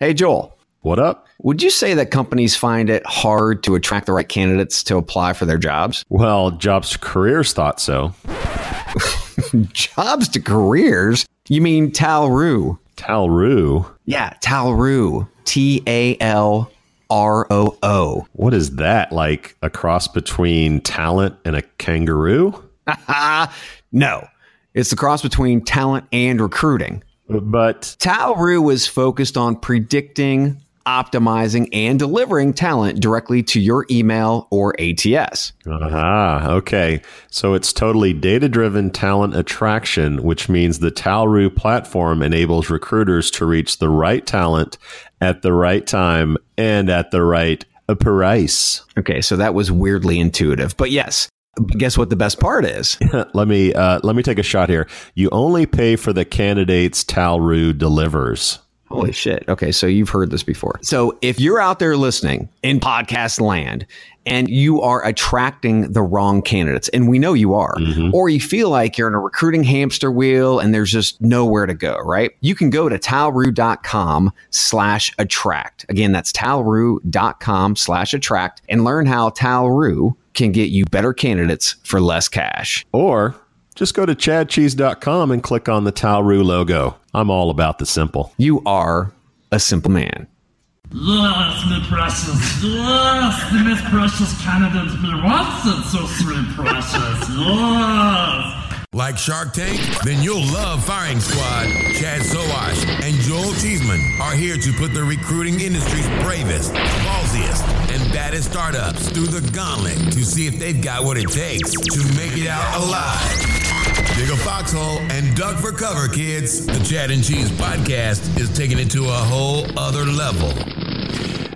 Hey, Joel. What up? Would you say that companies find it hard to attract the right candidates to apply for their jobs? Well, Jobs2Careers thought so. Jobs2Careers? You mean Talroo? Talroo? Yeah, Talroo. T A L R O O. What is that? Like a cross between talent and a kangaroo? no, it's the cross between talent and recruiting. But Talroo is focused on predicting, optimizing, and delivering talent directly to your email or ATS. Aha, okay. So it's totally data driven talent attraction, which means the Talroo platform enables recruiters to reach the right talent at the right time and at the right price. Okay, so that was weirdly intuitive. But yes, guess what the best part is? let me uh, let me take a shot here. You only pay for the candidates Talroo delivers. Holy shit. Okay, so you've heard this before. So if you're out there listening in podcast land and you are attracting the wrong candidates, and we know you are, mm-hmm. or you feel like you're in a recruiting hamster wheel and there's just nowhere to go, right? You can go to talroo.com slash attract. Again, that's talroo.com slash attract and learn how Talroo can get you better candidates for less cash. Or just go to chadcheese.com and click on the Talroo logo. I'm all about the simple. You are a simple man. Yes, my precious. Yes, the most precious candidate me wants it so sweet precious. Yes. Like Shark Tank? Then you'll love Firing Squad. Chad Sowash and Joel Cheeseman are here to put the recruiting industry's bravest, ballsiest, and baddest startups through the gauntlet to see if they've got what it takes to make it out alive. Dig a foxhole and duck for cover, kids. The Chad and Cheese podcast is taking it to a whole other level.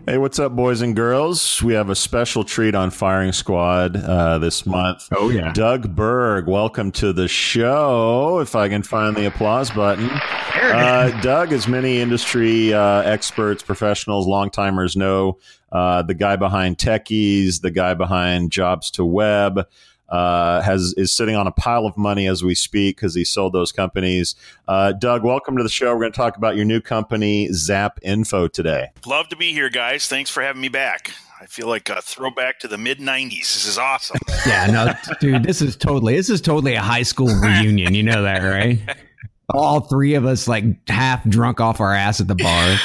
Hey, what's up, boys and girls? We have a special treat on Firing Squad uh, this month. Oh, yeah. Doug Berg, welcome to the show. If I can find the applause button. Uh, Doug, as many industry uh, experts, professionals, long timers know, uh, the guy behind Techies, the guy behind Jobs2Web uh, has is sitting on a pile of money as we speak because he sold those companies. Uh, Doug, welcome to the show. We're going to talk about your new company, Zap Info, today. Love to be here, guys. Thanks for having me back. I feel like a throwback to the mid '90s. This is awesome. yeah, no, dude, this is totally this is totally a high school reunion. You know that, right? All three of us like half drunk off our ass at the bar.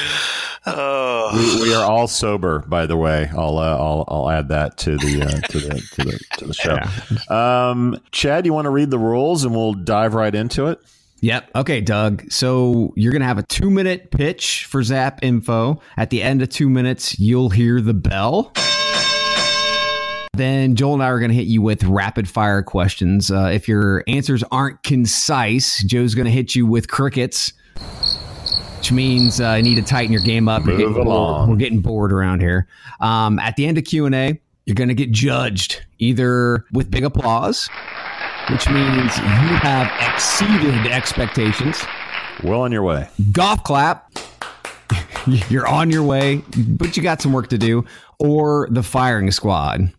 Oh. We, we, are all sober, by the way. I'll uh, I'll I'll add that to the uh, to the to the to the show. Yeah. Um, Chad, you want to read the rules and we'll dive right into it. Yep. Okay, Doug. So you're going to have a two minute pitch for ZAPinfo. At the end of two minutes, you'll hear the bell. Then Joel and I are going to hit you with rapid fire questions. Uh, if your answers aren't concise, Joe's going to hit you with crickets which means uh, you need to tighten your game up. Move getting along. We're getting bored around here. Um, at the end of Q and A, you're going to get judged either with big applause, which means you have exceeded expectations. Well on your way. Golf clap. you're on your way, but you got some work to do. Or the firing squad.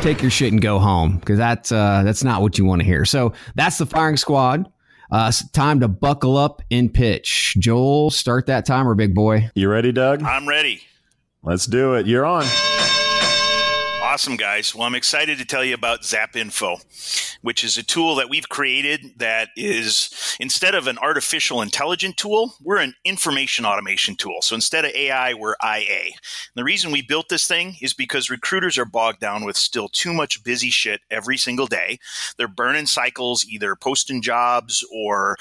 Take your shit and go home because that's uh, that's not what you want to hear. So that's the firing squad. Uh, time to buckle up and pitch. Joel, start that timer, big boy. You ready, Doug? I'm ready. Let's do it. You're on. Awesome, guys. Well, I'm excited to tell you about ZAPinfo, which is a tool that we've created that is instead of an artificial intelligent tool, we're an information automation tool. So instead of AI, we're IA. And the reason we built this thing is because recruiters are bogged down with still too much busy shit every single day. They're burning cycles, either posting jobs or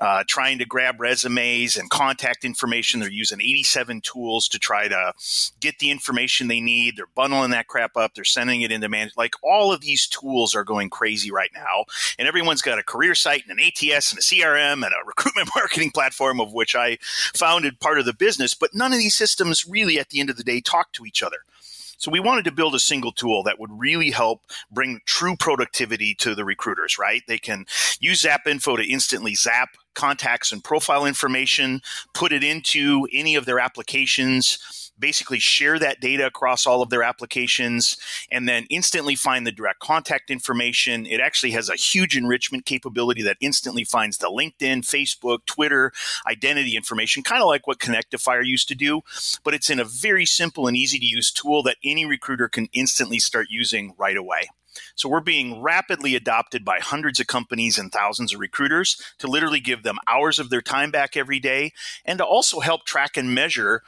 uh, trying to grab resumes and contact information. They're using 87 tools to try to get the information they need. They're bundling that crap up they're sending it into man. Like all of these tools are going crazy right now, and everyone's got a career site and an ATS and a CRM and a recruitment marketing platform of which I founded part of the business. But none of these systems really, at the end of the day, talk to each other. So we wanted to build a single tool that would really help bring true productivity to the recruiters, right? They can use ZAPinfo to instantly zap contacts and profile information, put it into any of their applications, basically share that data across all of their applications and then instantly find the direct contact information. It actually has a huge enrichment capability that instantly finds the LinkedIn, Facebook, Twitter identity information, kind of like what Connectifier used to do, but it's in a very simple and easy to use tool that any recruiter can instantly start using right away. So we're being rapidly adopted by hundreds of companies and thousands of recruiters to literally give them hours of their time back every day and to also help track and measure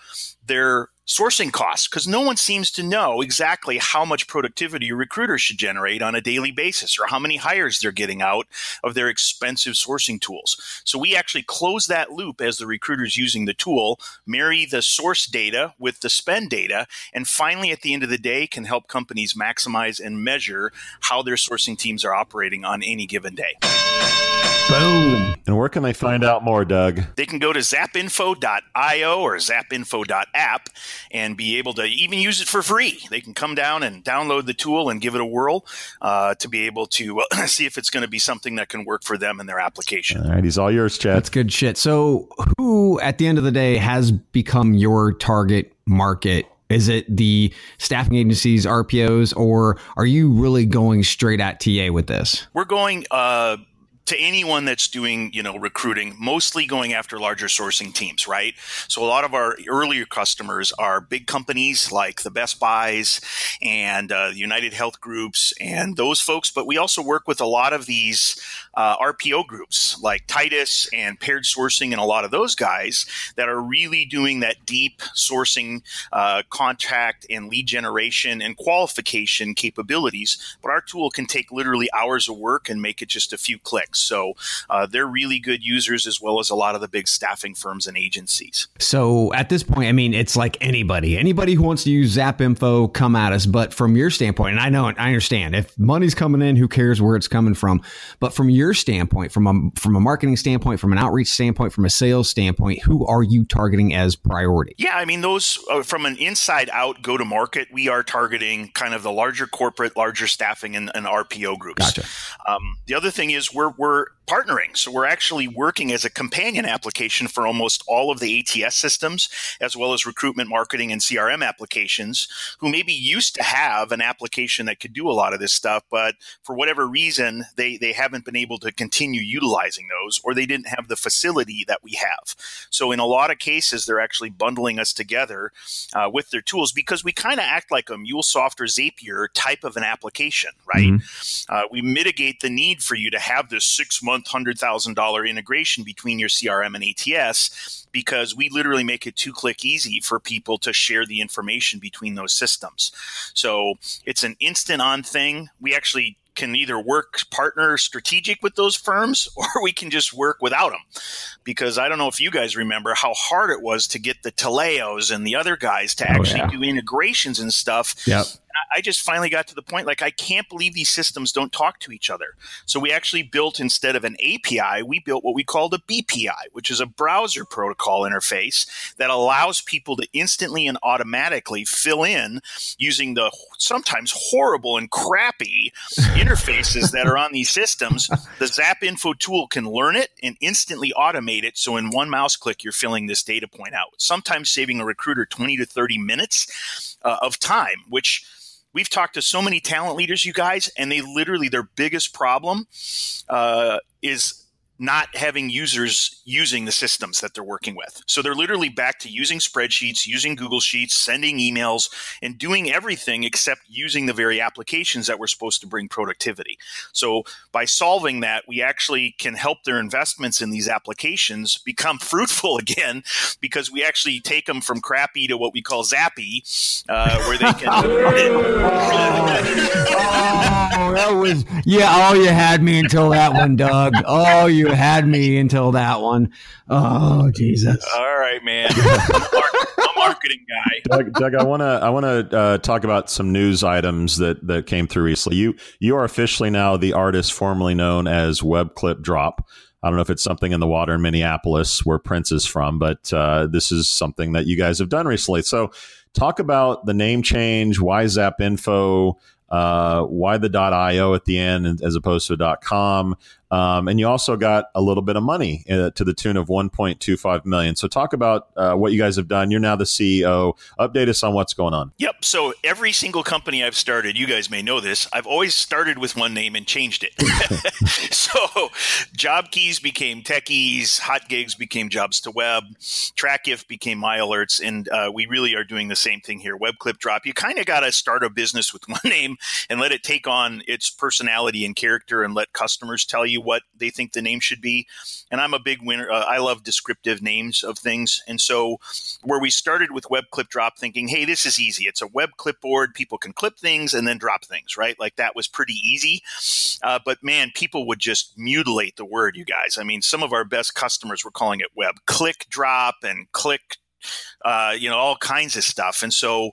their sourcing costs because no one seems to know exactly how much productivity a recruiter should generate on a daily basis or how many hires they're getting out of their expensive sourcing tools. So we actually close that loop as the recruiter's using the tool, marry the source data with the spend data, and finally at the end of the day can help companies maximize and measure how their sourcing teams are operating on any given day. Boom. And where can they find out more, Doug? They can go to zapinfo.io or zapinfo.app and be able to even use it for free. They can come down and download the tool and give it a whirl uh, to be able to see if it's going to be something that can work for them in their application. All right, he's all yours, Chad. That's good shit. So, who at the end of the day has become your target market? Is it the staffing agencies, RPOs, or are you really going straight at TA with this? We're going. Uh, to anyone that's doing you know recruiting mostly going after larger sourcing teams right? So a lot of our earlier customers are big companies like the best buys and uh, united health groups and those folks but we also work with a lot of these uh, rpo groups like titus and paired sourcing and a lot of those guys that are really doing that deep sourcing uh, contact and lead generation and qualification capabilities. But our tool can take literally hours of work and make it just a few clicks so uh, they're really good users as well as a lot of the big staffing firms and agencies. So at this point, I mean, it's like anybody, anybody who wants to use ZAPinfo, come at us. But from your standpoint, and I know, I understand, if money's coming in, who cares where it's coming from? But from your standpoint, from a from a marketing standpoint, from an outreach standpoint, from a sales standpoint, who are you targeting as priority? Yeah, I mean, those uh, from an inside out go to market, we are targeting kind of the larger corporate, larger staffing and, and RPO groups. Gotcha. Um, the other thing is we're we're partnering. So we're actually working as a companion application for almost all of the ATS systems, as well as recruitment, marketing, and CRM applications who maybe used to have an application that could do a lot of this stuff, but for whatever reason, they, they haven't been able to continue utilizing those or they didn't have the facility that we have. So in a lot of cases, they're actually bundling us together uh, with their tools because we kind of act like a MuleSoft or Zapier type of an application, right? Mm-hmm. Uh, we mitigate the need for you to have this six month month $100,000 integration between your CRM and ATS because we literally make it two click easy for people to share the information between those systems. So it's an instant on thing. We actually can either work partner strategic with those firms or we can just work without them. Because I don't know if you guys remember how hard it was to get the Taleos and the other guys to oh, actually yeah. do integrations and stuff. Yep. I just finally got to the point like I can't believe these systems don't talk to each other. So we actually built instead of an API, we built what we called a BPI, which is a browser protocol interface that allows people to instantly and automatically fill in using the sometimes horrible and crappy interfaces that are on these systems. The ZAPinfo tool can learn it and instantly automate it. So in one mouse click, you're filling this data point out, sometimes saving a recruiter 20 to 30 minutes uh, of time, which we've talked to so many talent leaders, you guys, and they literally their biggest problem uh, is not having users using the systems that they're working with. So they're literally back to using spreadsheets, using Google Sheets, sending emails, and doing everything except using the very applications that were supposed to bring productivity. So by solving that, we actually can help their investments in these applications become fruitful again because we actually take them from crappy to what we call zappy, uh, where they can. oh, that was yeah. Oh, you had me until that one, Doug. Oh, you had me until that one. Oh Jesus! All right, man. I'm a marketing guy. Doug, Doug I want to I want to uh, talk about some news items that that came through recently. You you are officially now the artist formerly known as WebClipDrop. I don't know if it's something in the water in Minneapolis where Prince is from, but uh, this is something that you guys have done recently. So, talk about the name change, why ZAPinfo, uh, why the .io at the end as opposed to .com, Um, and you also got a little bit of money uh, to the tune of 1.25 million. So talk about uh, what you guys have done. You're now the CEO. Update us on what's going on. Yep. So every single company I've started, you guys may know this, I've always started with one name and changed it. so Job Keys became Techies, Hot Gigs became Jobs2Web, TrackIF became My Alerts, and uh, we really are doing the same thing here. WebClipDrop. You kind of got to start a business with one name and let it take on its personality and character, and let customers tell you what they think the name should be. And I'm a big winner. Uh, I love descriptive names of things, and so where we started with WebClipDrop, thinking, hey, this is easy. It's a web clipboard. People can clip things and then drop things, right? Like that was pretty easy. Uh, but man, people would just mutilate the word, you guys. I mean, some of our best customers were calling it web click drop and click uh, you know, all kinds of stuff. And so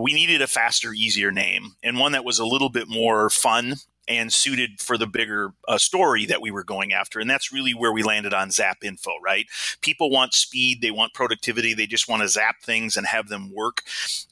we needed a faster, easier name and one that was a little bit more fun and suited for the bigger uh, story that we were going after. And that's really where we landed on ZAPinfo, right? People want speed, they want productivity, they just want to zap things and have them work.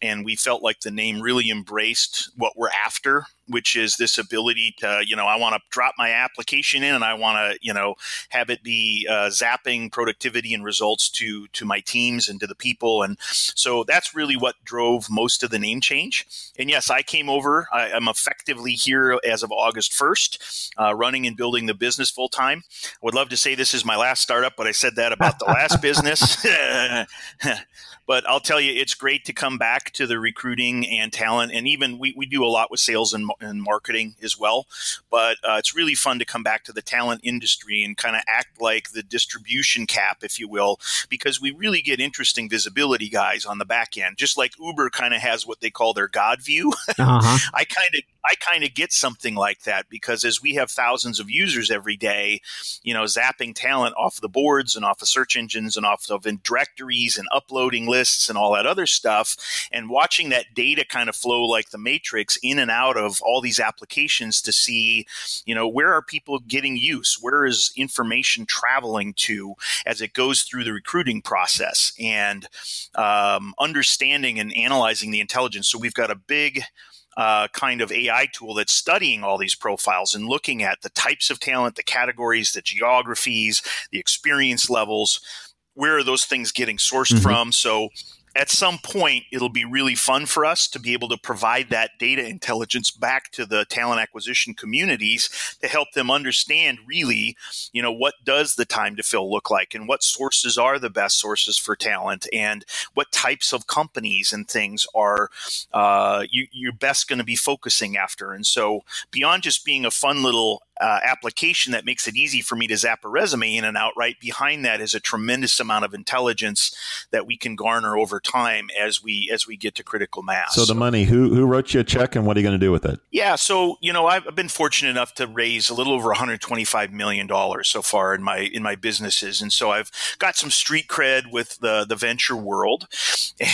And we felt like the name really embraced what we're after which is this ability to, you know, I want to drop my application in and I want to, you know, have it be uh, zapping productivity and results to to my teams and to the people. And so that's really what drove most of the name change. And yes, I came over. I, am effectively here as of August 1st, uh, running and building the business full time. I would love to say this is my last startup, but I said that about the last business. But I'll tell you, it's great to come back to the recruiting and talent, and even we, we do a lot with sales and, and marketing as well. But uh, it's really fun to come back to the talent industry and kind of act like the distribution cap, if you will, because we really get interesting visibility, guys, on the back end. Just like Uber kind of has what they call their God view. Uh-huh. I kind of I kind of get something like that because as we have thousands of users every day, you know, zapping talent off the boards and off of search engines and off of directories and uploading lists and all that other stuff, and watching that data kind of flow like the matrix in and out of all these applications to see, you know, where are people getting use? Where is information traveling to as it goes through the recruiting process and um, understanding and analyzing the intelligence. So we've got a big uh, kind of AI tool that's studying all these profiles and looking at the types of talent, the categories, the geographies, the experience levels. Where are those things getting sourced mm-hmm. from? So at some point it'll be really fun for us to be able to provide that data intelligence back to the talent acquisition communities to help them understand really you know what does the time to fill look like and what sources are the best sources for talent and what types of companies and things are uh, you, you're best going to be focusing after and so beyond just being a fun little uh, application that makes it easy for me to zap a resume in and out. Right behind that is a tremendous amount of intelligence that we can garner over time as we as we get to critical mass. So the money, who who wrote you a check, and what are you going to do with it? Yeah, so you know I've been fortunate enough to raise a little over 125 million dollars so far in my in my businesses, and so I've got some street cred with the the venture world,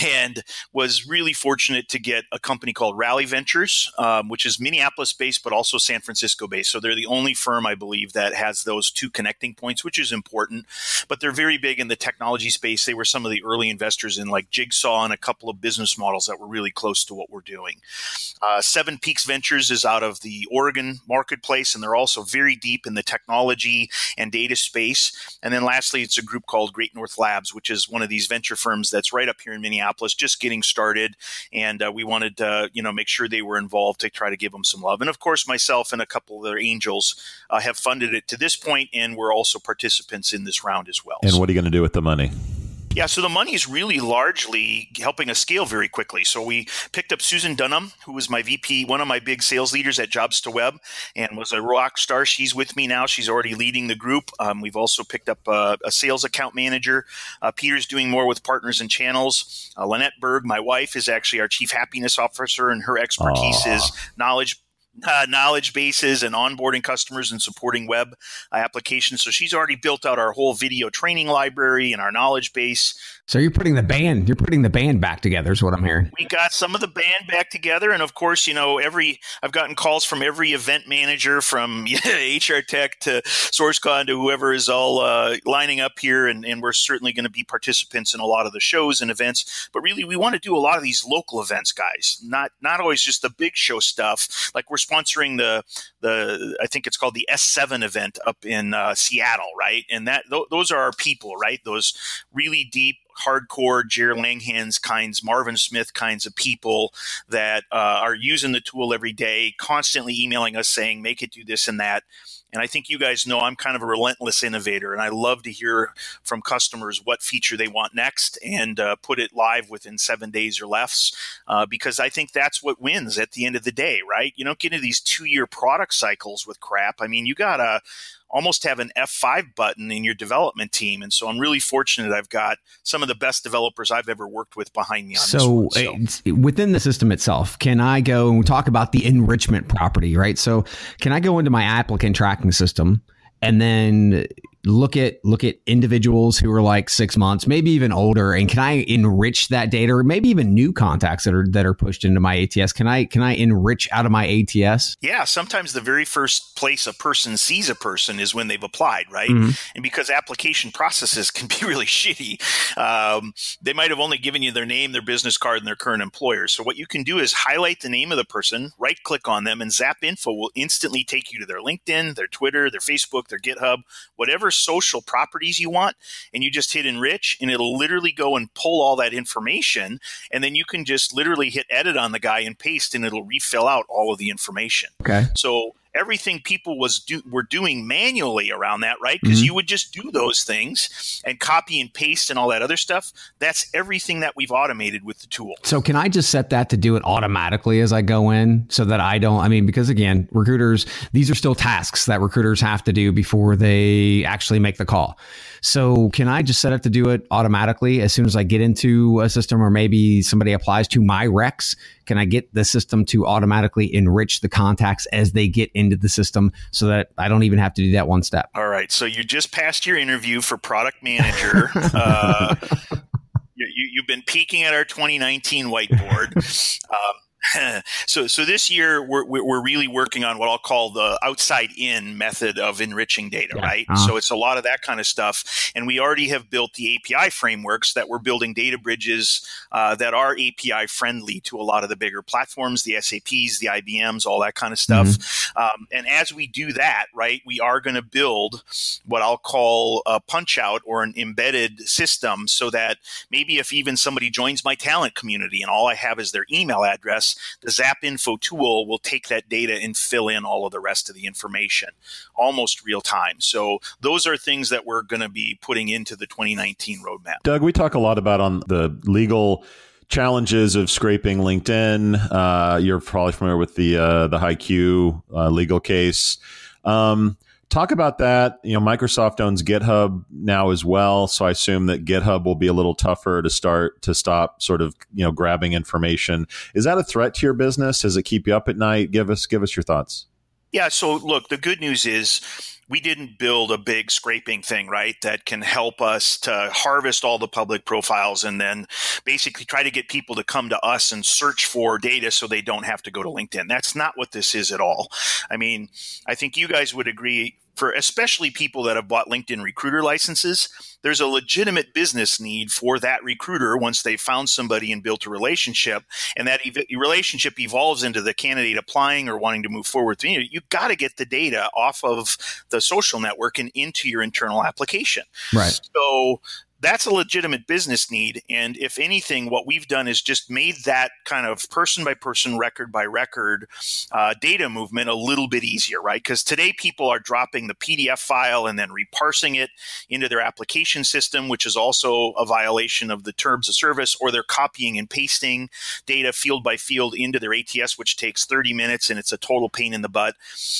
and was really fortunate to get a company called Rally Ventures, um, which is Minneapolis based but also San Francisco based. So they're the only firm, I believe, that has those two connecting points, which is important. But they're very big in the technology space. They were some of the early investors in like Jigsaw and a couple of business models that were really close to what we're doing. Uh, Seven Peaks Ventures is out of the Oregon marketplace, and they're also very deep in the technology and data space. And then lastly, it's a group called Great North Labs, which is one of these venture firms that's right up here in Minneapolis, just getting started. And uh, we wanted to, you know, make sure they were involved to try to give them some love. And of course, myself and a couple of their angels uh, have funded it to this point, and we're also participants in this round as well. And what are you going to do with the money? Yeah, so the money is really largely helping us scale very quickly. So we picked up Susan Dunham, who was my VP, one of my big sales leaders at Jobs2Web, and was a rock star. She's with me now. She's already leading the group. Um, we've also picked up a, a sales account manager. Uh, Peter's doing more with partners and channels. Uh, Lynette Berg, my wife, is actually our chief happiness officer, and her expertise Aww. is knowledge uh, knowledge bases and onboarding customers and supporting web applications. So she's already built out our whole video training library and our knowledge base. So you're putting the band, you're putting the band back together, is what I'm hearing. We got some of the band back together, and of course, you know, every I've gotten calls from every event manager, from HR Tech to SourceCon to whoever is all uh, lining up here, and, and we're certainly going to be participants in a lot of the shows and events. But really, we want to do a lot of these local events, guys. Not not always just the big show stuff. Like we're sponsoring the the I think it's called the S7 event up in uh, Seattle, right? And that th- those are our people, right? Those really deep hardcore Jerry Langhans kinds, Marvin Smith kinds of people that uh, are using the tool every day, constantly emailing us saying, make it do this and that. And I think you guys know I'm kind of a relentless innovator, and I love to hear from customers what feature they want next and uh, put it live within seven days or less, uh, because I think that's what wins at the end of the day, right? You don't get into these two year product cycles with crap. I mean, you got to almost have an F5 button in your development team. And so I'm really fortunate I've got some of the best developers I've ever worked with behind me on so, this one, so. within the system itself, can I go and talk about the enrichment property, right? So can I go into my applicant tracking system and then look at look at individuals who are like six months, maybe even older, and can I enrich that data, or maybe even new contacts that are that are pushed into my ATS? Can I can I enrich out of my ATS? Yeah, sometimes the very first place a person sees a person is when they've applied, right? Mm-hmm. And because application processes can be really shitty, um, they might have only given you their name, their business card, and their current employer. So what you can do is highlight the name of the person, right click on them, and ZAPinfo will instantly take you to their LinkedIn, their Twitter, their Facebook, their GitHub, whatever social properties you want, and you just hit enrich, and it'll literally go and pull all that information, and then you can just literally hit edit on the guy and paste, and it'll refill out all of the information. Okay. So everything people was do, were doing manually around that, right? Because mm-hmm. you would just do those things and copy and paste and all that other stuff. That's everything that we've automated with the tool. So can I just set that to do it automatically as I go in so that I don't I mean because again, recruiters these are still tasks that recruiters have to do before they actually make the call. So can I just set it to do it automatically as soon as I get into a system or maybe somebody applies to my reqs? Can I get the system to automatically enrich the contacts as they get into the system so that I don't even have to do that one step? All right. So you just passed your interview for product manager. uh, you, have been peeking at our 2019 whiteboard. Um, so, so this year we're, we're really working on what I'll call the outside in method of enriching data, yeah. right? Uh-huh. So it's a lot of that kind of stuff. And we already have built the API frameworks that we're building data bridges uh, that are API friendly to a lot of the bigger platforms, the SAPs, the IBMs, all that kind of stuff. Mm-hmm. Um, and as we do that, right, we are going to build what I'll call a punch out or an embedded system so that maybe if even somebody joins my talent community and all I have is their email address, the ZAPinfo tool will take that data and fill in all of the rest of the information almost real time. So those are things that we're going to be putting into the 2019 roadmap. Doug, we talk a lot about on the legal challenges of scraping LinkedIn. Uh, you're probably familiar with the uh, the hiQ uh, legal case. Um, Talk about that. You know, Microsoft owns GitHub now as well, so I assume that GitHub will be a little tougher to start to stop sort of you know grabbing information. Is that a threat to your business? Does it keep you up at night? Give us give us your thoughts. Yeah. So look, the good news is we didn't build a big scraping thing, right? That can help us to harvest all the public profiles and then basically try to get people to come to us and search for data so they don't have to go to LinkedIn. That's not what this is at all. I mean, I think you guys would agree for especially people that have bought LinkedIn recruiter licenses, there's a legitimate business need for that recruiter once they've found somebody and built a relationship, and that ev- relationship evolves into the candidate applying or wanting to move forward. You know, you got to get the data off of the social network and into your internal application. Right. So that's a legitimate business need. And if anything, what we've done is just made that kind of person by person, record by record uh, data movement a little bit easier, right? Because today people are dropping the PDF file and then reparsing it into their application system, which is also a violation of the terms of service, or they're copying and pasting data field by field into their ATS, which takes 30 minutes and it's a total pain in the butt.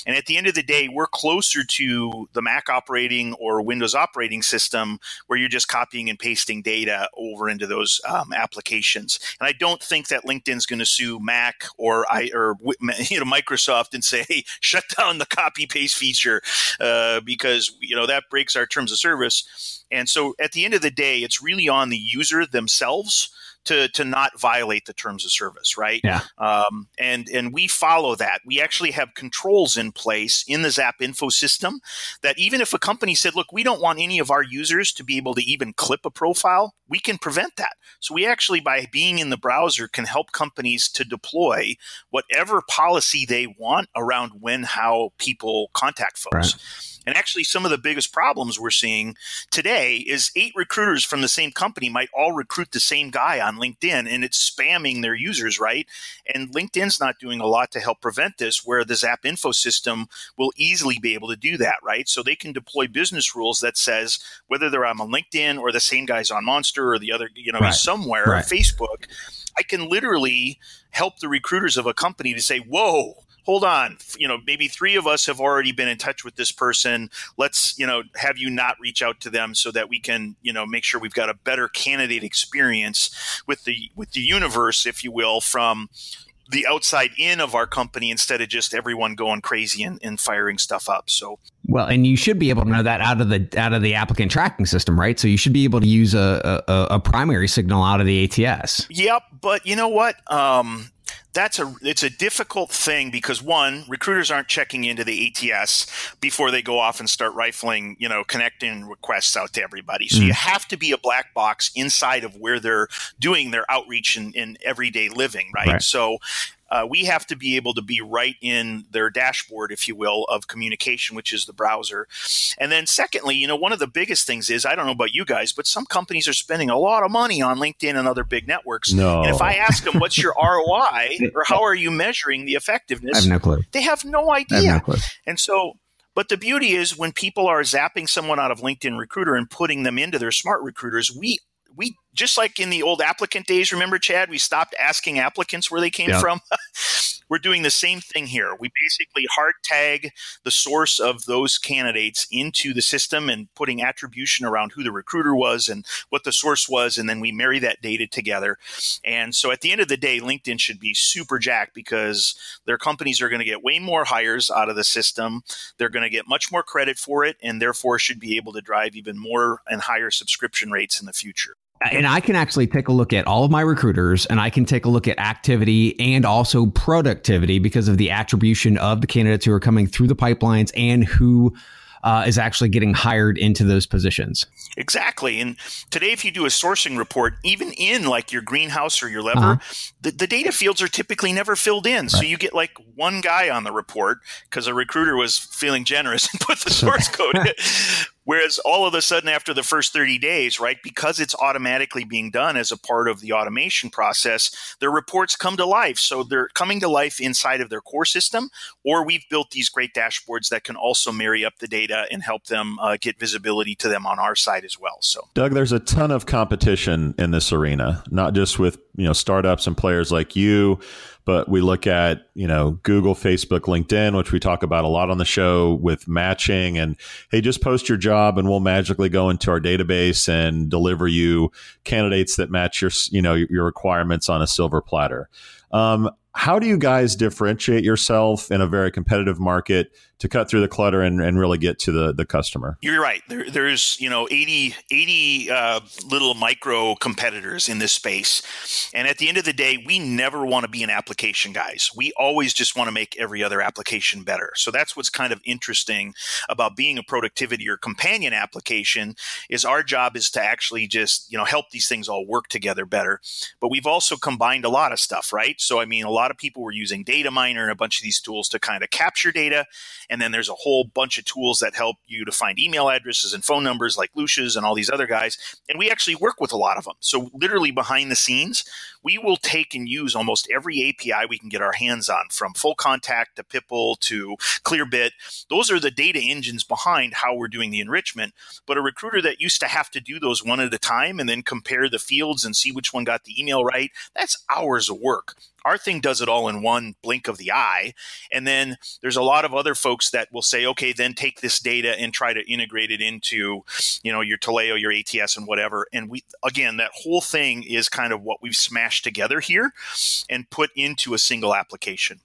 And at the end of the day, we're closer to the Mac operating or Windows operating system where you're just copying copying and pasting data over into those um, applications. And I don't think that LinkedIn's going to sue Mac or I or you know Microsoft and say, hey, shut down the copy paste feature uh, because you know that breaks our terms of service And so at the end of the day, it's really on the user themselves to to not violate the terms of service, right? Yeah. Um, and and we follow that. We actually have controls in place in the ZAPinfo system that even if a company said, "Look, we don't want any of our users to be able to even clip a profile," we can prevent that. So we actually, by being in the browser, can help companies to deploy whatever policy they want around when how people contact folks. Right. And actually, some of the biggest problems we're seeing today is eight recruiters from the same company might all recruit the same guy on LinkedIn and it's spamming their users, right? And LinkedIn's not doing a lot to help prevent this, where the ZAPinfo system will easily be able to do that, right? So they can deploy business rules that says whether they're on LinkedIn or the same guy's on Monster or the other, you know, right. somewhere, right. Facebook, I can literally help the recruiters of a company to say, whoa, hold on, you know, maybe three of us have already been in touch with this person. Let's, you know, have you not reach out to them so that we can, you know, make sure we've got a better candidate experience with the with the universe, if you will, from the outside in of our company instead of just everyone going crazy and, and firing stuff up. So well, and you should be able to know that out of the out of the applicant tracking system, right? So you should be able to use a a, a primary signal out of the ATS. Yep, but you know what? Um, that's a it's a difficult thing because one recruiters aren't checking into the ATS before they go off and start rifling you know connecting requests out to everybody so mm. you have to be a black box inside of where they're doing their outreach in, in everyday living right? right so uh, we have to be able to be right in their dashboard, if you will, of communication, which is the browser. And then, secondly, you know, one of the biggest things is I don't know about you guys, but some companies are spending a lot of money on LinkedIn and other big networks. No. And if I ask them, what's your ROI or how are you measuring the effectiveness? I have no clue. They have no idea. Have no and so, but the beauty is when people are zapping someone out of LinkedIn Recruiter and putting them into their SmartRecruiters, we we just like in the old applicant days, remember, Chad, we stopped asking applicants where they came yep. from. We're doing the same thing here. We basically hard tag the source of those candidates into the system and putting attribution around who the recruiter was and what the source was. And then we marry that data together. And so at the end of the day, LinkedIn should be super jacked because their companies are going to get way more hires out of the system. They're going to get much more credit for it and therefore should be able to drive even more and higher subscription rates in the future and I can actually take a look at all of my recruiters and I can take a look at activity and also productivity because of the attribution of the candidates who are coming through the pipelines and who uh, is actually getting hired into those positions. Exactly. And today, if you do a sourcing report, even in like your greenhouse or your lever, uh-huh. the, the, data fields are typically never filled in. Right. So you get like one guy on the report because a recruiter was feeling generous and put the source code. Whereas all of a sudden, after the first 30 days, right, because it's automatically being done as a part of the automation process, their reports come to life. So they're coming to life inside of their core system, or we've built these great dashboards that can also marry up the data and help them uh, get visibility to them on our side as well. So, Doug, there's a ton of competition in this arena, not just with you know startups and players like you but we look at you know google facebook linkedin which we talk about a lot on the show with matching and hey just post your job and we'll magically go into our database and deliver you candidates that match your you know your requirements on a silver platter. Um, how do you guys differentiate yourself in a very competitive market to cut through the clutter and, and really get to the, the customer. You're right. There, there's, you know, 80, 80 uh, little micro competitors in this space. And at the end of the day, we never want to be an application guys. We always just want to make every other application better. So that's what's kind of interesting about being a productivity or companion application is our job is to actually just, you know, help these things all work together better. But we've also combined a lot of stuff, right? So, I mean, a lot of people were using data miner and a bunch of these tools to kind of capture data and then there's a whole bunch of tools that help you to find email addresses and phone numbers like Lusha's and all these other guys. And we actually work with a lot of them. So literally behind the scenes, we will take and use almost every API we can get our hands on from FullContact to Pipl to Clearbit. Those are the data engines behind how we're doing the enrichment. But a recruiter that used to have to do those one at a time and then compare the fields and see which one got the email right, that's hours of work. Our thing does it all in one blink of the eye. And then there's a lot of other folks that will say, okay, then take this data and try to integrate it into, you know, your Taleo, your ATS and whatever. And we, again, that whole thing is kind of what we've smashed together here and put into a single application.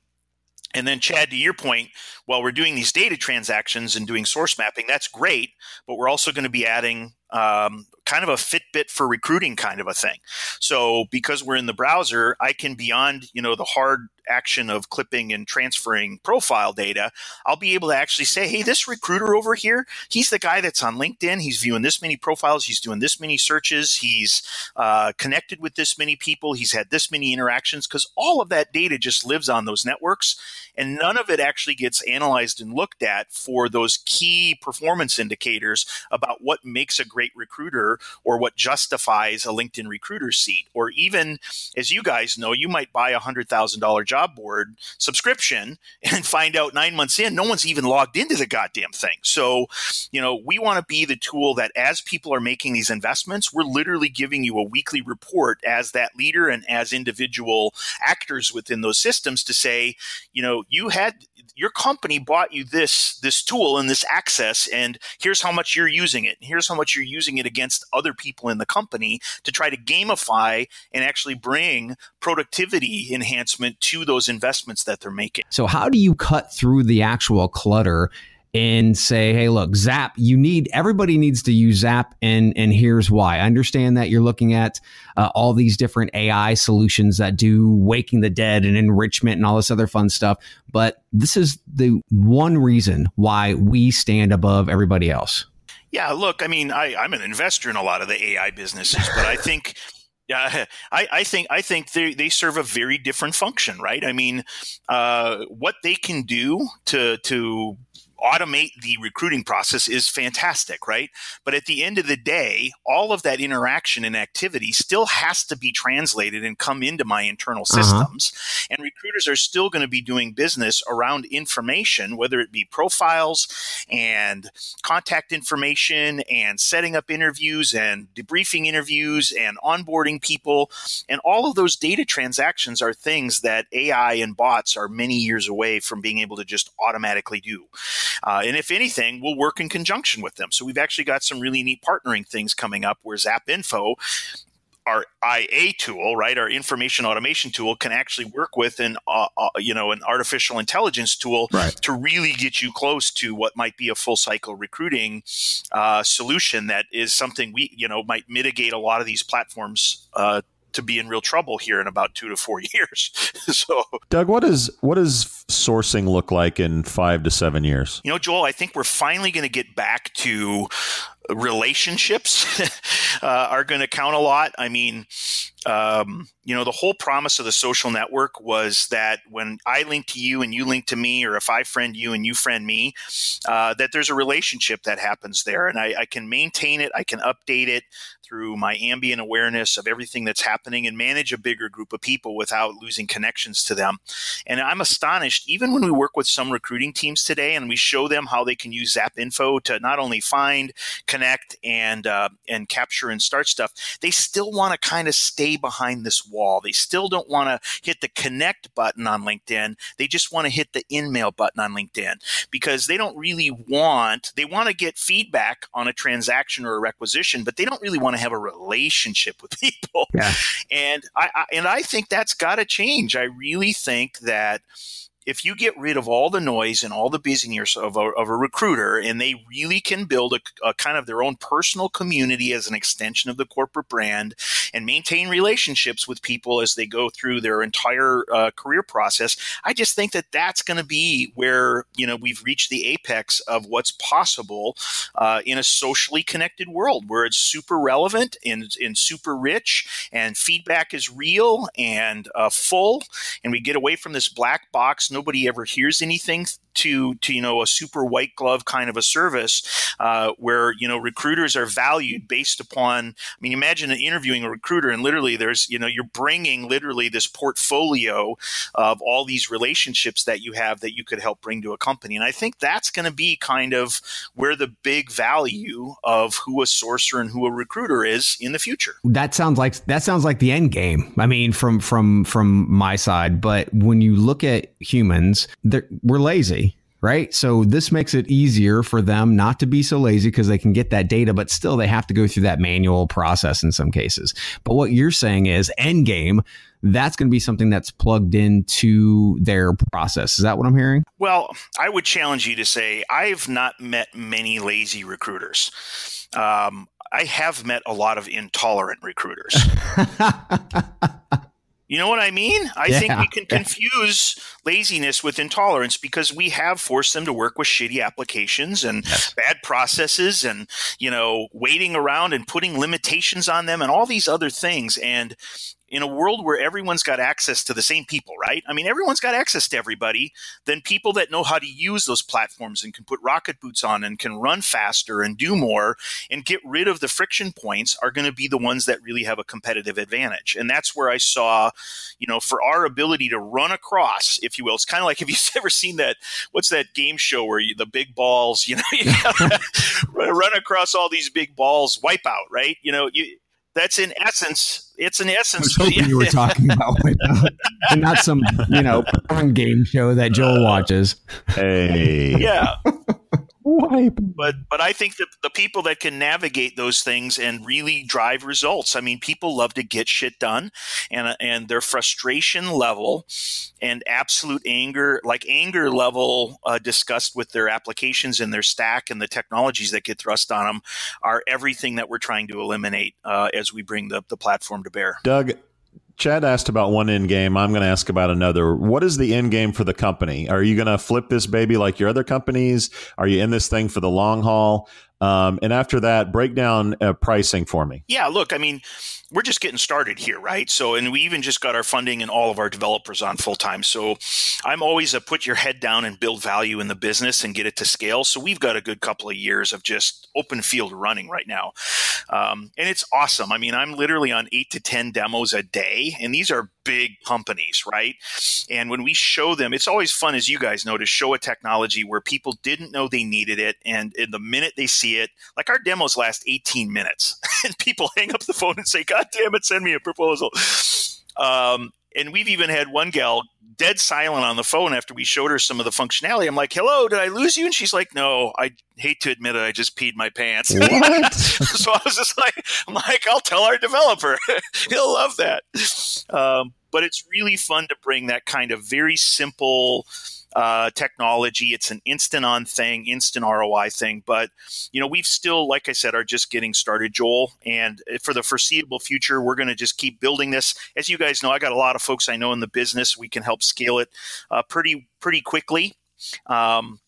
And then, Chad, to your point, while we're doing these data transactions and doing source mapping, that's great, but we're also going to be adding um, kind of a Fitbit for recruiting kind of a thing. So because we're in the browser, I can beyond you know the hard action of clipping and transferring profile data, I'll be able to actually say, hey, this recruiter over here, he's the guy that's on LinkedIn. He's viewing this many profiles. He's doing this many searches. He's uh, connected with this many people. He's had this many interactions because all of that data just lives on those networks. And none of it actually gets analyzed and looked at for those key performance indicators about what makes a great recruiter or what justifies a LinkedIn recruiter seat. Or even, as you guys know, you might buy a $100,000 job board subscription and find out nine months in, no one's even logged into the goddamn thing. So, you know, we want to be the tool that as people are making these investments, we're literally giving you a weekly report as that leader and as individual actors within those systems to say, you know, you had your company bought you this this tool and this access and here's how much you're using it. Here's how much you're using it against other people in the company to try to gamify and actually bring productivity enhancement to those investments that they're making. So how do you cut through the actual clutter and say, hey, look, Zap, you need everybody needs to use Zap, and and here's why. I understand that you're looking at uh, all these different AI solutions that do waking the dead and enrichment and all this other fun stuff, but this is the one reason why we stand above everybody else. Yeah, look, I mean, I, I'm an investor in a lot of the AI businesses, but I think. Yeah, I, I, think I think they, they serve a very different function, right? I mean, uh, what they can do to to automate the recruiting process is fantastic, right? But at the end of the day, all of that interaction and activity still has to be translated and come into my internal uh-huh. systems. Uh-huh. And recruiters are still going to be doing business around information, whether it be profiles and contact information and setting up interviews and debriefing interviews and onboarding people. And all of those data transactions are things that AI and bots are many years away from being able to just automatically do. Uh, and if anything, we'll work in conjunction with them. So we've actually got some really neat partnering things coming up where ZAPinfo our IA tool, right, our information automation tool, can actually work with an, uh, uh, you know, an artificial intelligence tool right. to really get you close to what might be a full cycle recruiting uh, solution that is something we, you know, might mitigate a lot of these platforms uh, to be in real trouble here in about two to four years. so, Doug, what is what does sourcing look like in five to seven years? You know, Joel, I think we're finally going to get back to relationships uh, are going to count a lot. I mean, um, you know, the whole promise of the social network was that when I link to you and you link to me, or if I friend you and you friend me, uh, that there's a relationship that happens there, and I, I can maintain it, I can update it through my ambient awareness of everything that's happening and manage a bigger group of people without losing connections to them. And I'm astonished, even when we work with some recruiting teams today and we show them how they can use ZAPinfo to not only find, connect, and uh, and capture and start stuff, they still want to kind of stay behind this wall. They still don't want to hit the connect button on LinkedIn. They just want to hit the InMail button on LinkedIn because they don't really want, they want to get feedback on a transaction or a requisition, but they don't really want to have a relationship with people. Yeah. And I, I and I think that's got to change. I really think that if you get rid of all the noise and all the busyness of a, of a recruiter and they really can build a, a, kind of their own personal community as an extension of the corporate brand and maintain relationships with people as they go through their entire uh, career process i just think that that's going to be where you know we've reached the apex of what's possible uh, in a socially connected world where it's super relevant and, and super rich and feedback is real and uh, full and we get away from this black box nobody ever hears anything to to you know a super white glove kind of a service uh, where you know recruiters are valued based upon. I mean, imagine interviewing a recruiter and literally there's you know you're bringing literally this portfolio of all these relationships that you have that you could help bring to a company, and I think that's going to be kind of where the big value of who a sourcer and who a recruiter is in the future. That sounds like that sounds like the end game. I mean, from from from my side, but when you look at humans humans, we're lazy right? So this makes it easier for them not to be so lazy because they can get that data, but still they have to go through that manual process in some cases. But what you're saying is end game, that's going to be something that's plugged into their process. Is that what I'm hearing? Well, I would challenge you to say I've not met many lazy recruiters. Um, I have met a lot of intolerant recruiters. You know what I mean? I yeah. think we can confuse laziness with intolerance because we have forced them to work with shitty applications and yes. bad processes and, you know, waiting around and putting limitations on them and all these other things. And in a world where everyone's got access to the same people, right? I mean, everyone's got access to everybody, then people that know how to use those platforms and can put rocket boots on and can run faster and do more and get rid of the friction points are going to be the ones that really have a competitive advantage. And that's where I saw, you know, for our ability to run across, if you will, it's kind of like have you've ever seen that? What's that game show where you, the big balls, you know, you run across all these big balls, wipe out, right? You know, you, that's in essence it's in essence. I was hoping you were talking about and not some you know game show that Joel uh, watches. Hey, yeah. Wipe. But but I think that the people that can navigate those things and really drive results. I mean, people love to get shit done, and and their frustration level and absolute anger, like anger level, uh, discussed with their applications and their stack and the technologies that get thrust on them, are everything that we're trying to eliminate uh, as we bring the the platform to bear. Doug, Chad asked about one end game. I'm going to ask about another. What is the end game for the company? Are you going to flip this baby like your other companies? Are you in this thing for the long haul? Um, and after that, break down uh, pricing for me. Yeah, look, I mean, we're just getting started here, right? So, and we even just got our funding and all of our developers on full time. So, I'm always a put your head down and build value in the business and get it to scale. So, we've got a good couple of years of just open field running right now. Um, and it's awesome. I mean, I'm literally on eight to 10 demos a day, and these are big companies, right? And when we show them, it's always fun, as you guys know, to show a technology where people didn't know they needed it. And in the minute they see it, like our demos last 18 minutes, and people hang up the phone and say, God damn it, send me a proposal. Um, and we've even had one gal dead silent on the phone after we showed her some of the functionality. I'm like, "Hello, did I lose you?" And she's like, "No, I hate to admit it, I just peed my pants." so I was just like, "I'm like, I'll tell our developer, he'll love that." Um, but it's really fun to bring that kind of very simple uh, technology. It's an instant on thing, instant ROI thing. But, you know, we've still, like I said, are just getting started, Joel. And for the foreseeable future, we're going to just keep building this. As you guys know, I got a lot of folks I know in the business. We can help scale it uh, pretty, pretty quickly. Um,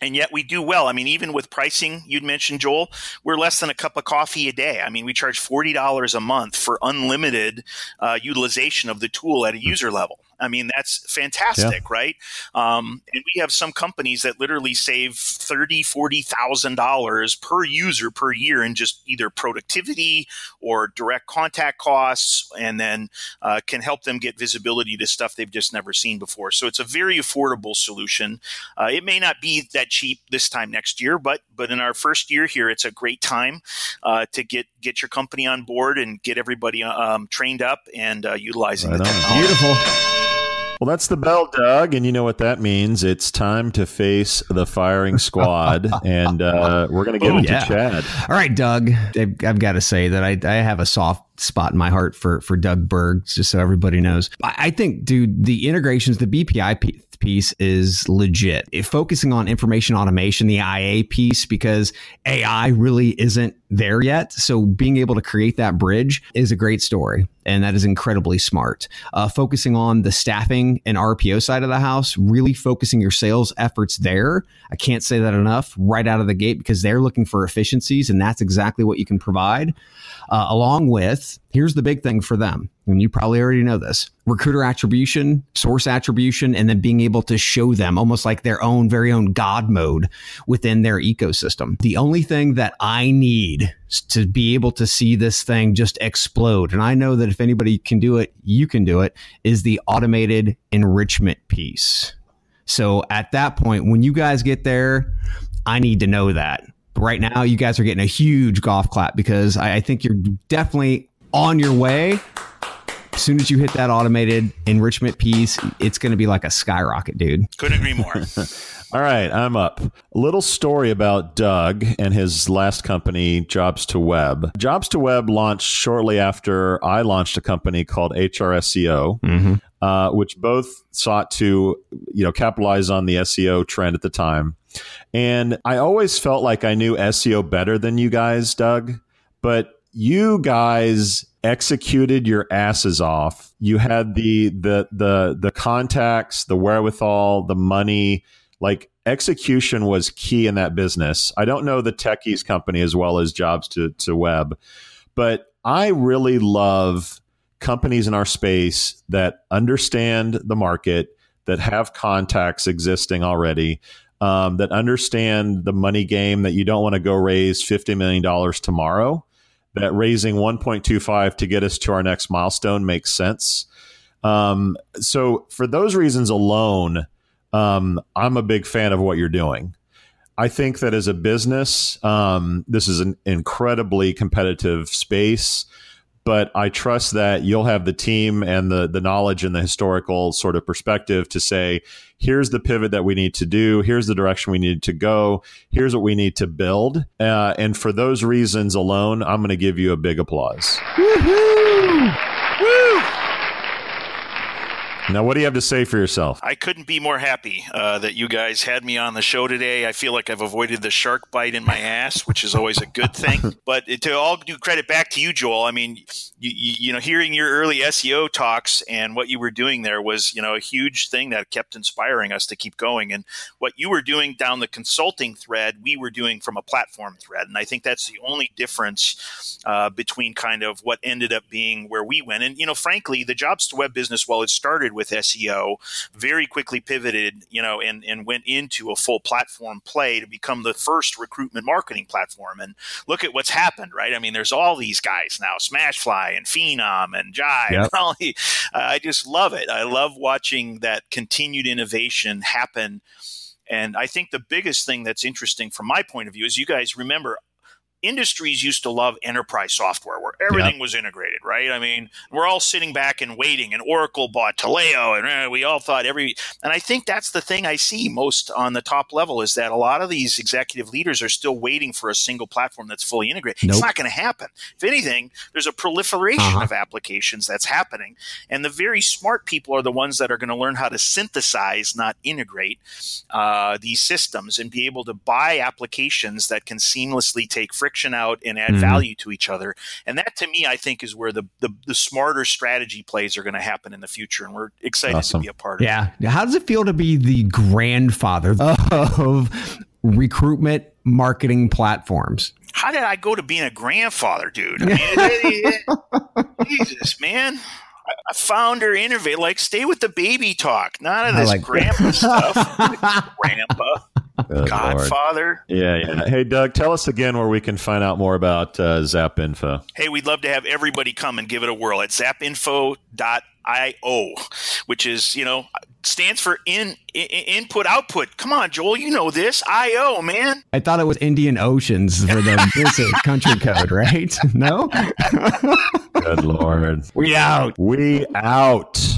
and yet we do well. I mean, even with pricing, you'd mentioned Joel, we're less than a cup of coffee a day. I mean, we charge forty dollars a month for unlimited uh, utilization of the tool at a user level. I mean, that's fantastic, yeah. right? Um, and we have some companies that literally save thirty, forty thousand dollars per user per year in just either productivity or direct contact costs, and then uh, can help them get visibility to stuff they've just never seen before. So it's a very affordable solution. Uh, it may not be that cheap this time next year, but but in our first year here, it's a great time uh, to get get your company on board and get everybody um, trained up and uh, utilizing right the technology. Beautiful. Well, that's the bell, Doug, and you know what that means. It's time to face the firing squad, and uh, we're going to get oh, into yeah. Chad. All right, Doug. I've, I've, got to say that I, I have a soft spot in my heart for for Doug Berg, just so everybody knows. I, I think, dude, the integrations, the BPI piece is legit. If focusing on information automation, the IA piece, because AI really isn't there yet. So being able to create that bridge is a great story. And that is incredibly smart. Uh, focusing on the staffing and RPO side of the house, really focusing your sales efforts there. I can't say that enough right out of the gate because they're looking for efficiencies, and that's exactly what you can provide. Uh, along with, here's the big thing for them, and you probably already know this recruiter attribution, source attribution, and then being able to show them almost like their own very own God mode within their ecosystem. The only thing that I need to be able to see this thing just explode. And I know that if anybody can do it, you can do it, is the automated enrichment piece. So at that point, when you guys get there, I need to know that. Right now, you guys are getting a huge golf clap because I, I think you're definitely on your way. As soon as you hit that automated enrichment piece, it's going to be like a skyrocket, dude. Couldn't agree more. All right, I'm up. A little story about Doug and his last company, Jobs2Web. Jobs to Web launched shortly after I launched a company called HRSEO, mm-hmm. uh, which both sought to, you know, capitalize on the SEO trend at the time. And I always felt like I knew SEO better than you guys, Doug but you guys executed your asses off. You had the the the the contacts, the wherewithal, the money. Like execution was key in that business. I don't know the techies company as well as jobs to to web, but I really love companies in our space that understand the market, that have contacts existing already, um, that understand the money game that you don't want to go raise $50 million tomorrow, that raising 1.25 to get us to our next milestone makes sense. Um, so, for those reasons alone, um, I'm a big fan of what you're doing. I think that as a business, um, this is an incredibly competitive space but I trust that you'll have the team and the the knowledge and the historical sort of perspective to say, here's the pivot that we need to do, here's the direction we need to go, here's what we need to build, uh, and for those reasons alone, I'm going to give you a big applause. Woo-hoo! Woo! Now, what do you have to say for yourself? I couldn't be more happy uh, that you guys had me on the show today. I feel like I've avoided the shark bite in my ass, which is always a good thing. but to all do credit back to you, Joel. I mean, you, you, know, hearing your early SEO talks and what you were doing there was, you know, a huge thing that kept inspiring us to keep going. And what you were doing down the consulting thread, we were doing from a platform thread. And I think that's the only difference uh, between kind of what ended up being where we went. And, you know, frankly, the Jobs2Web business, while it started with SEO, very quickly pivoted, you know, and, and went into a full platform play to become the first recruitment marketing platform. And look at what's happened, right? I mean, there's all these guys now, Smashfly and Phenom and Jibe. Yep. And the, uh, I just love it. I love watching that continued innovation happen. And I think the biggest thing that's interesting from my point of view is you guys remember industries used to love enterprise software where everything was integrated, right? I mean, we're all sitting back and waiting, and Oracle bought Taleo, and uh, we all thought every. And I think that's the thing I see most on the top level is that a lot of these executive leaders are still waiting for a single platform that's fully integrated. Nope. It's not going to happen. If anything, there's a proliferation uh-huh. of applications that's happening, and the very smart people are the ones that are going to learn how to synthesize, not integrate, uh, these systems and be able to buy applications that can seamlessly take friction friction out and add mm-hmm. value to each other. And that to me, I think is where the the, the smarter strategy plays are going to happen in the future. And we're excited awesome. to be a part of yeah. it. Yeah. How does it feel to be the grandfather of recruitment marketing platforms? How did I go to being a grandfather, dude? I mean, Jesus, man a founder innovate like stay with the baby talk not of this like grandpa stuff grandpa Godfather. Yeah, yeah. Hey, Doug, tell us again where we can find out more about uh, ZAPinfo. Hey, we'd love to have everybody come and give it a whirl at zapinfo.io, which is, you know, stands for in, in, input output. Come on, Joel, you know this. IO, man. I thought it was Indian Oceans for the country code, right? No? Good Lord. We out. We out.